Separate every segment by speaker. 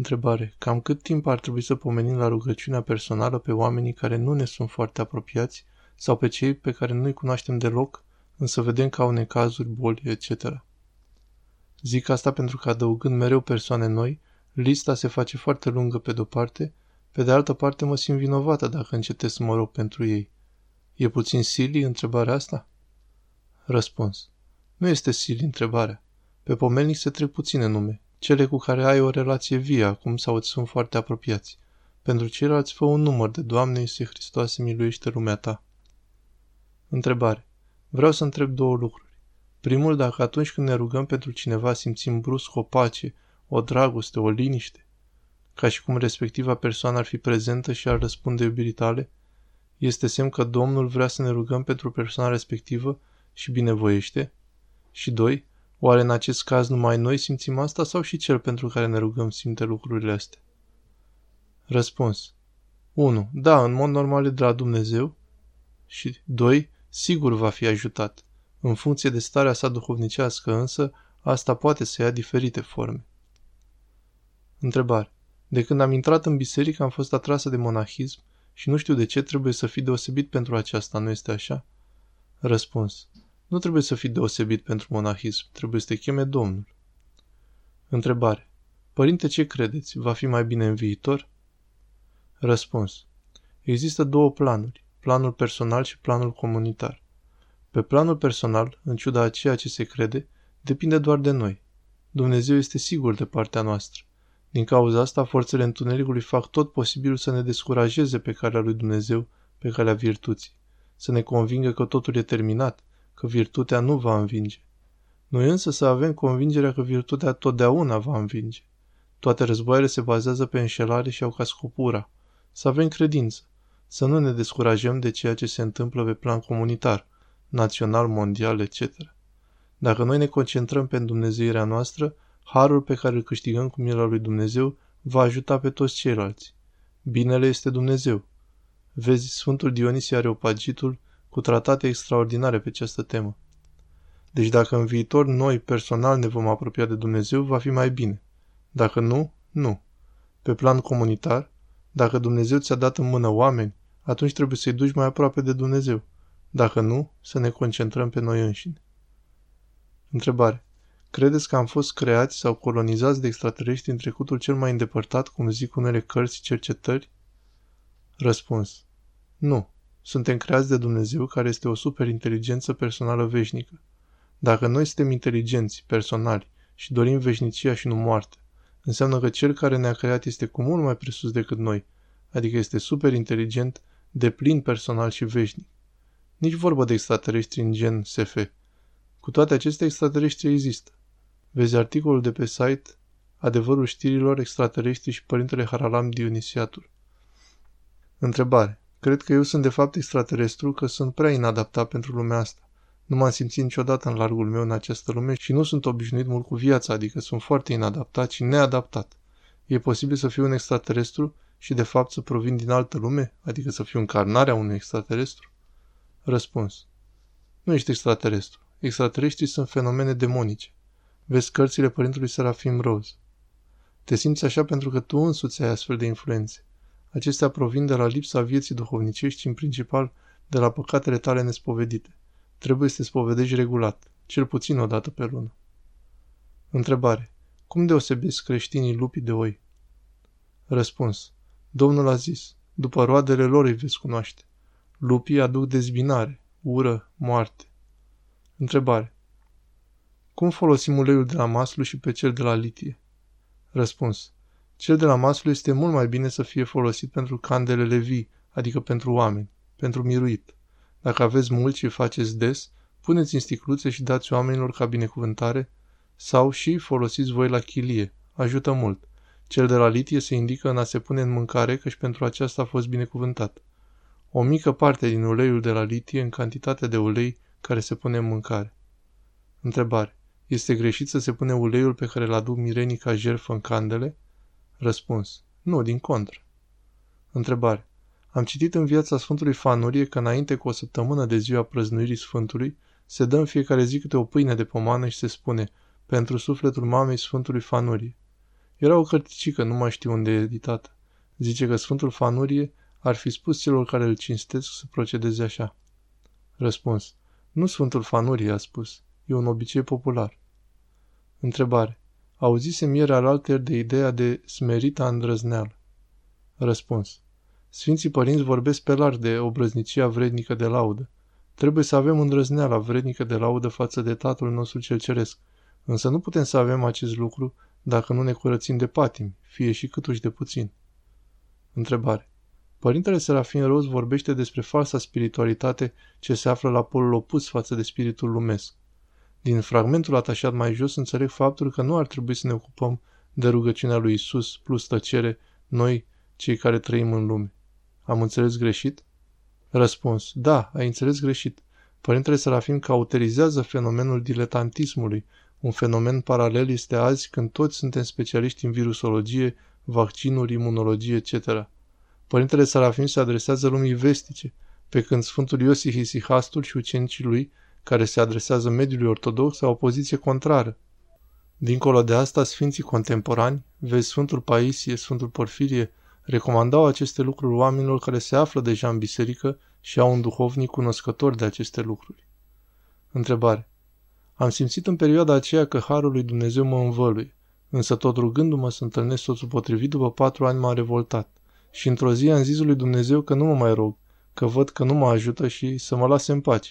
Speaker 1: Întrebare. Cam cât timp ar trebui să pomenim la rugăciunea personală pe oamenii care nu ne sunt foarte apropiați sau pe cei pe care nu-i cunoaștem deloc, însă vedem că au necazuri, boli, etc. Zic asta pentru că adăugând mereu persoane noi, lista se face foarte lungă pe de-o parte, pe de altă parte mă simt vinovată dacă încetez să mă rog pentru ei. E puțin silly întrebarea asta? Răspuns. Nu este silly întrebarea. Pe pomelnic se trec puține nume, cele cu care ai o relație vie acum sau îți sunt foarte apropiați. Pentru ceilalți fă un număr de Doamne este Hristoase miluiește lumea ta. Întrebare. Vreau să întreb două lucruri. Primul, dacă atunci când ne rugăm pentru cineva simțim brusc o pace, o dragoste, o liniște, ca și cum respectiva persoană ar fi prezentă și ar răspunde iubirii tale, este semn că Domnul vrea să ne rugăm pentru persoana respectivă și binevoiește? Și doi, oare în acest caz numai noi simțim asta sau și cel pentru care ne rugăm simte lucrurile astea? Răspuns. 1. Da, în mod normal e de la Dumnezeu. Și 2. Sigur va fi ajutat. În funcție de starea sa duhovnicească însă, asta poate să ia diferite forme. Întrebare. De când am intrat în biserică am fost atrasă de monahism și nu știu de ce trebuie să fii deosebit pentru aceasta, nu este așa? Răspuns. Nu trebuie să fii deosebit pentru monahism, trebuie să te cheme Domnul. Întrebare. Părinte, ce credeți? Va fi mai bine în viitor? Răspuns. Există două planuri, planul personal și planul comunitar. Pe planul personal, în ciuda a ceea ce se crede, depinde doar de noi. Dumnezeu este sigur de partea noastră. Din cauza asta, forțele întunericului fac tot posibilul să ne descurajeze pe calea lui Dumnezeu, pe calea virtuții, să ne convingă că totul e terminat, că virtutea nu va învinge. Noi însă să avem convingerea că virtutea totdeauna va învinge. Toate războaiele se bazează pe înșelare și au ca scopura. Să avem credință, să nu ne descurajăm de ceea ce se întâmplă pe plan comunitar, național, mondial, etc. Dacă noi ne concentrăm pe Dumnezeirea noastră, harul pe care îl câștigăm cu mila lui Dumnezeu va ajuta pe toți ceilalți. Binele este Dumnezeu. Vezi, Sfântul Dionisie Areopagitul cu tratate extraordinare pe această temă. Deci dacă în viitor noi personal ne vom apropia de Dumnezeu, va fi mai bine. Dacă nu, nu. Pe plan comunitar, dacă Dumnezeu ți-a dat în mână oameni, atunci trebuie să-i duci mai aproape de Dumnezeu. Dacă nu, să ne concentrăm pe noi înșine. Întrebare. Credeți că am fost creați sau colonizați de extraterestri în trecutul cel mai îndepărtat, cum zic unele cărți cercetări? Răspuns. Nu. Suntem creați de Dumnezeu, care este o superinteligență personală veșnică. Dacă noi suntem inteligenți, personali și dorim veșnicia și nu moarte, înseamnă că cel care ne-a creat este cu mult mai presus decât noi, adică este superinteligent, de plin personal și veșnic. Nici vorbă de extraterestri în gen SF. Cu toate acestea, extraterestri există. Vezi articolul de pe site Adevărul știrilor, extraterestri și Părintele Haralam Dionisiatul. Întrebare. Cred că eu sunt de fapt extraterestru, că sunt prea inadaptat pentru lumea asta. Nu m-am simțit niciodată în largul meu în această lume și nu sunt obișnuit mult cu viața, adică sunt foarte inadaptat și neadaptat. E posibil să fiu un extraterestru și de fapt să provin din altă lume, adică să fiu încarnarea unui extraterestru? Răspuns. Nu ești extraterestru. Extraterestrii sunt fenomene demonice. Vezi cărțile părintelui Serafim Rose. Te simți așa pentru că tu însuți ai astfel de influențe. Acestea provin de la lipsa vieții duhovnicești și în principal de la păcatele tale nespovedite. Trebuie să te spovedești regulat, cel puțin o dată pe lună. Întrebare. Cum deosebesc creștinii lupii de oi? Răspuns. Domnul a zis, după roadele lor îi veți cunoaște. Lupii aduc dezbinare, ură, moarte. Întrebare. Cum folosim uleiul de la maslu și pe cel de la litie? Răspuns. Cel de la maslu este mult mai bine să fie folosit pentru candelele vii, adică pentru oameni, pentru miruit. Dacă aveți mult și faceți des, puneți în sticluțe și dați oamenilor ca binecuvântare sau și folosiți voi la chilie. Ajută mult. Cel de la litie se indică în a se pune în mâncare, căci pentru aceasta a fost binecuvântat. O mică parte din uleiul de la litie în cantitate de ulei care se pune în mâncare. Întrebare. Este greșit să se pune uleiul pe care îl aduc mirenii ca jertfă în candele? Răspuns. Nu, din contră. Întrebare. Am citit în viața Sfântului Fanurie că înainte cu o săptămână de ziua prăznuirii Sfântului, se dă în fiecare zi câte o pâine de pomană și se spune, pentru sufletul mamei Sfântului Fanurie. Era o cărticică, nu mai știu unde e editată. Zice că Sfântul Fanurie ar fi spus celor care îl cinstesc să procedeze așa. Răspuns. Nu Sfântul Fanurie a spus. E un obicei popular. Întrebare. Auzisem ieri alter de ideea de smerita îndrăzneală. Răspuns. Sfinții părinți vorbesc pe larg de obrăznicia vrednică de laudă. Trebuie să avem îndrăzneala vrednică de laudă față de Tatăl nostru cel Ceresc. Însă nu putem să avem acest lucru dacă nu ne curățim de patimi, fie și câtuși de puțin. Întrebare. Părintele Serafin Roz vorbește despre falsa spiritualitate ce se află la polul opus față de spiritul lumesc. Din fragmentul atașat mai jos înțeleg faptul că nu ar trebui să ne ocupăm de rugăciunea lui Isus plus tăcere, noi, cei care trăim în lume. Am înțeles greșit? Răspuns. Da, ai înțeles greșit. Părintele Serafim cauterizează fenomenul diletantismului. Un fenomen paralel este azi când toți suntem specialiști în virusologie, vaccinuri, imunologie, etc. Părintele Serafim se adresează lumii vestice, pe când Sfântul Iosif Isihastul și ucenicii lui, care se adresează mediului ortodox, au o poziție contrară. Dincolo de asta, sfinții contemporani, vezi Sfântul Paisie, Sfântul Porfirie, recomandau aceste lucruri oamenilor care se află deja în biserică și au un duhovnic cunoscător de aceste lucruri. Întrebare. Am simțit în perioada aceea că Harul lui Dumnezeu mă învăluie, însă tot rugându-mă să întâlnesc soțul potrivit, după patru ani m-a revoltat. Și într-o zi am zis lui Dumnezeu că nu mă mai rog, că văd că nu mă ajută și să mă lase în pace.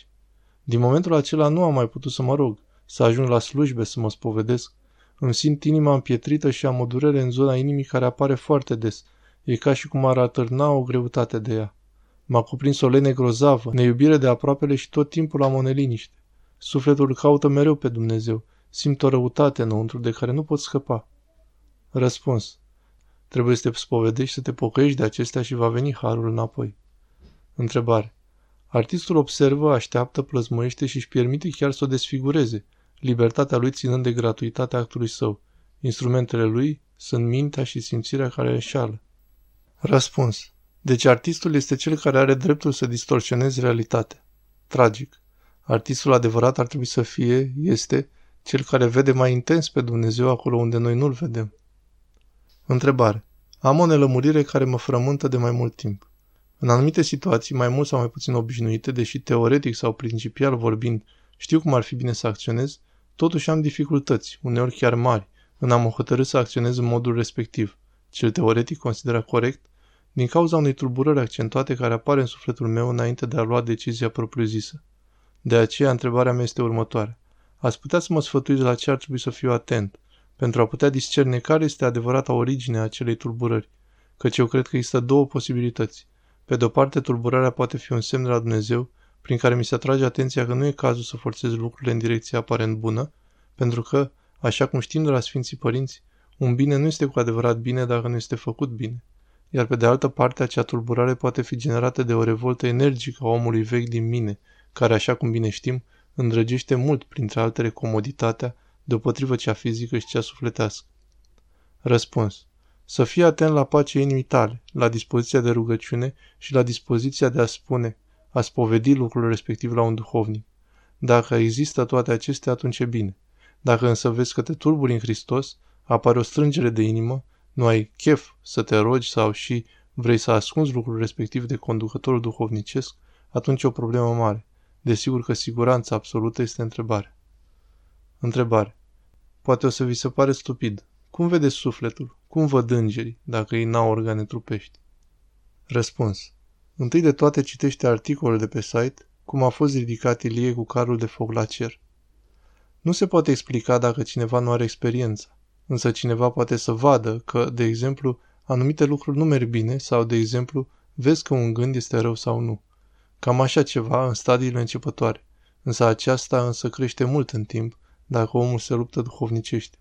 Speaker 1: Din momentul acela nu am mai putut să mă rog, să ajung la slujbe, să mă spovedesc. Îmi simt inima împietrită și am o durere în zona inimii care apare foarte des. E ca și cum ar atârna o greutate de ea. M-a cuprins o lene grozavă, neiubire de aproapele și tot timpul am o neliniște. Sufletul caută mereu pe Dumnezeu. Simt o răutate înăuntru de care nu pot scăpa. Răspuns. Trebuie să te spovedești, să te pocăiești de acestea și va veni harul înapoi. Întrebare. Artistul observă, așteaptă, plăzmăiește și își permite chiar să o desfigureze, libertatea lui ținând de gratuitatea actului său. Instrumentele lui sunt mintea și simțirea care înșală. Răspuns. Deci artistul este cel care are dreptul să distorsioneze realitatea. Tragic. Artistul adevărat ar trebui să fie, este, cel care vede mai intens pe Dumnezeu acolo unde noi nu-L vedem. Întrebare. Am o nelămurire care mă frământă de mai mult timp. În anumite situații, mai mult sau mai puțin obișnuite, deși teoretic sau principial vorbind, știu cum ar fi bine să acționez, totuși am dificultăți, uneori chiar mari, în a mă hotărâ să acționez în modul respectiv, cel teoretic considerat corect, din cauza unei tulburări accentuate care apare în sufletul meu înainte de a lua decizia propriu-zisă. De aceea, întrebarea mea este următoarea. Ați putea să mă sfătuiți la ce ar trebui să fiu atent, pentru a putea discerne care este adevărata origine a acelei tulburări, căci eu cred că există două posibilități. Pe de o parte, tulburarea poate fi un semn de la Dumnezeu, prin care mi se atrage atenția că nu e cazul să forțez lucrurile în direcția aparent bună, pentru că, așa cum știm de la Sfinții Părinți, un bine nu este cu adevărat bine dacă nu este făcut bine. Iar pe de altă parte, acea tulburare poate fi generată de o revoltă energică a omului vechi din mine, care, așa cum bine știm, îndrăgește mult, printre altele, comoditatea, deopotrivă cea fizică și cea sufletească. Răspuns. Să fii atent la pacea inimii tale, la dispoziția de rugăciune și la dispoziția de a spune, a spovedi lucrul respectiv la un duhovnic. Dacă există toate acestea, atunci e bine. Dacă însă vezi că te turburi în Hristos, apare o strângere de inimă, nu ai chef să te rogi sau și vrei să ascunzi lucrul respectiv de conducătorul duhovnicesc, atunci e o problemă mare. Desigur că siguranța absolută este întrebare. Întrebare. Poate o să vi se pare stupid. Cum vedeți sufletul? Cum văd îngerii, dacă ei n-au organe trupești? Răspuns. Întâi de toate citește articolul de pe site cum a fost ridicat Ilie cu carul de foc la cer. Nu se poate explica dacă cineva nu are experiență, însă cineva poate să vadă că, de exemplu, anumite lucruri nu merg bine sau, de exemplu, vezi că un gând este rău sau nu. Cam așa ceva în stadiile începătoare, însă aceasta însă crește mult în timp dacă omul se luptă duhovnicește.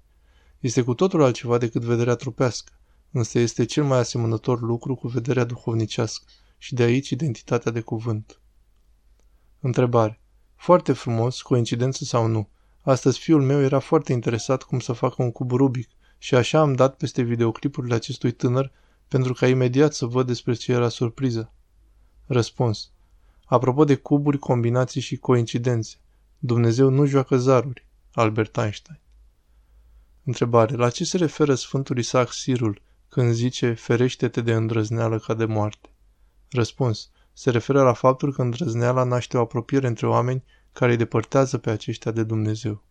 Speaker 1: Este cu totul altceva decât vederea trupească, însă este cel mai asemănător lucru cu vederea duhovnicească și de aici identitatea de cuvânt. Întrebare. Foarte frumos, coincidență sau nu. Astăzi fiul meu era foarte interesat cum să facă un cub Rubic și așa am dat peste videoclipurile acestui tânăr pentru ca imediat să văd despre ce era surpriză. Răspuns. Apropo de cuburi, combinații și coincidențe, Dumnezeu nu joacă zaruri. Albert Einstein Întrebare. La ce se referă Sfântul Isaac Sirul când zice ferește-te de îndrăzneală ca de moarte? Răspuns. Se referă la faptul că îndrăzneala naște o apropiere între oameni care îi depărtează pe aceștia de Dumnezeu.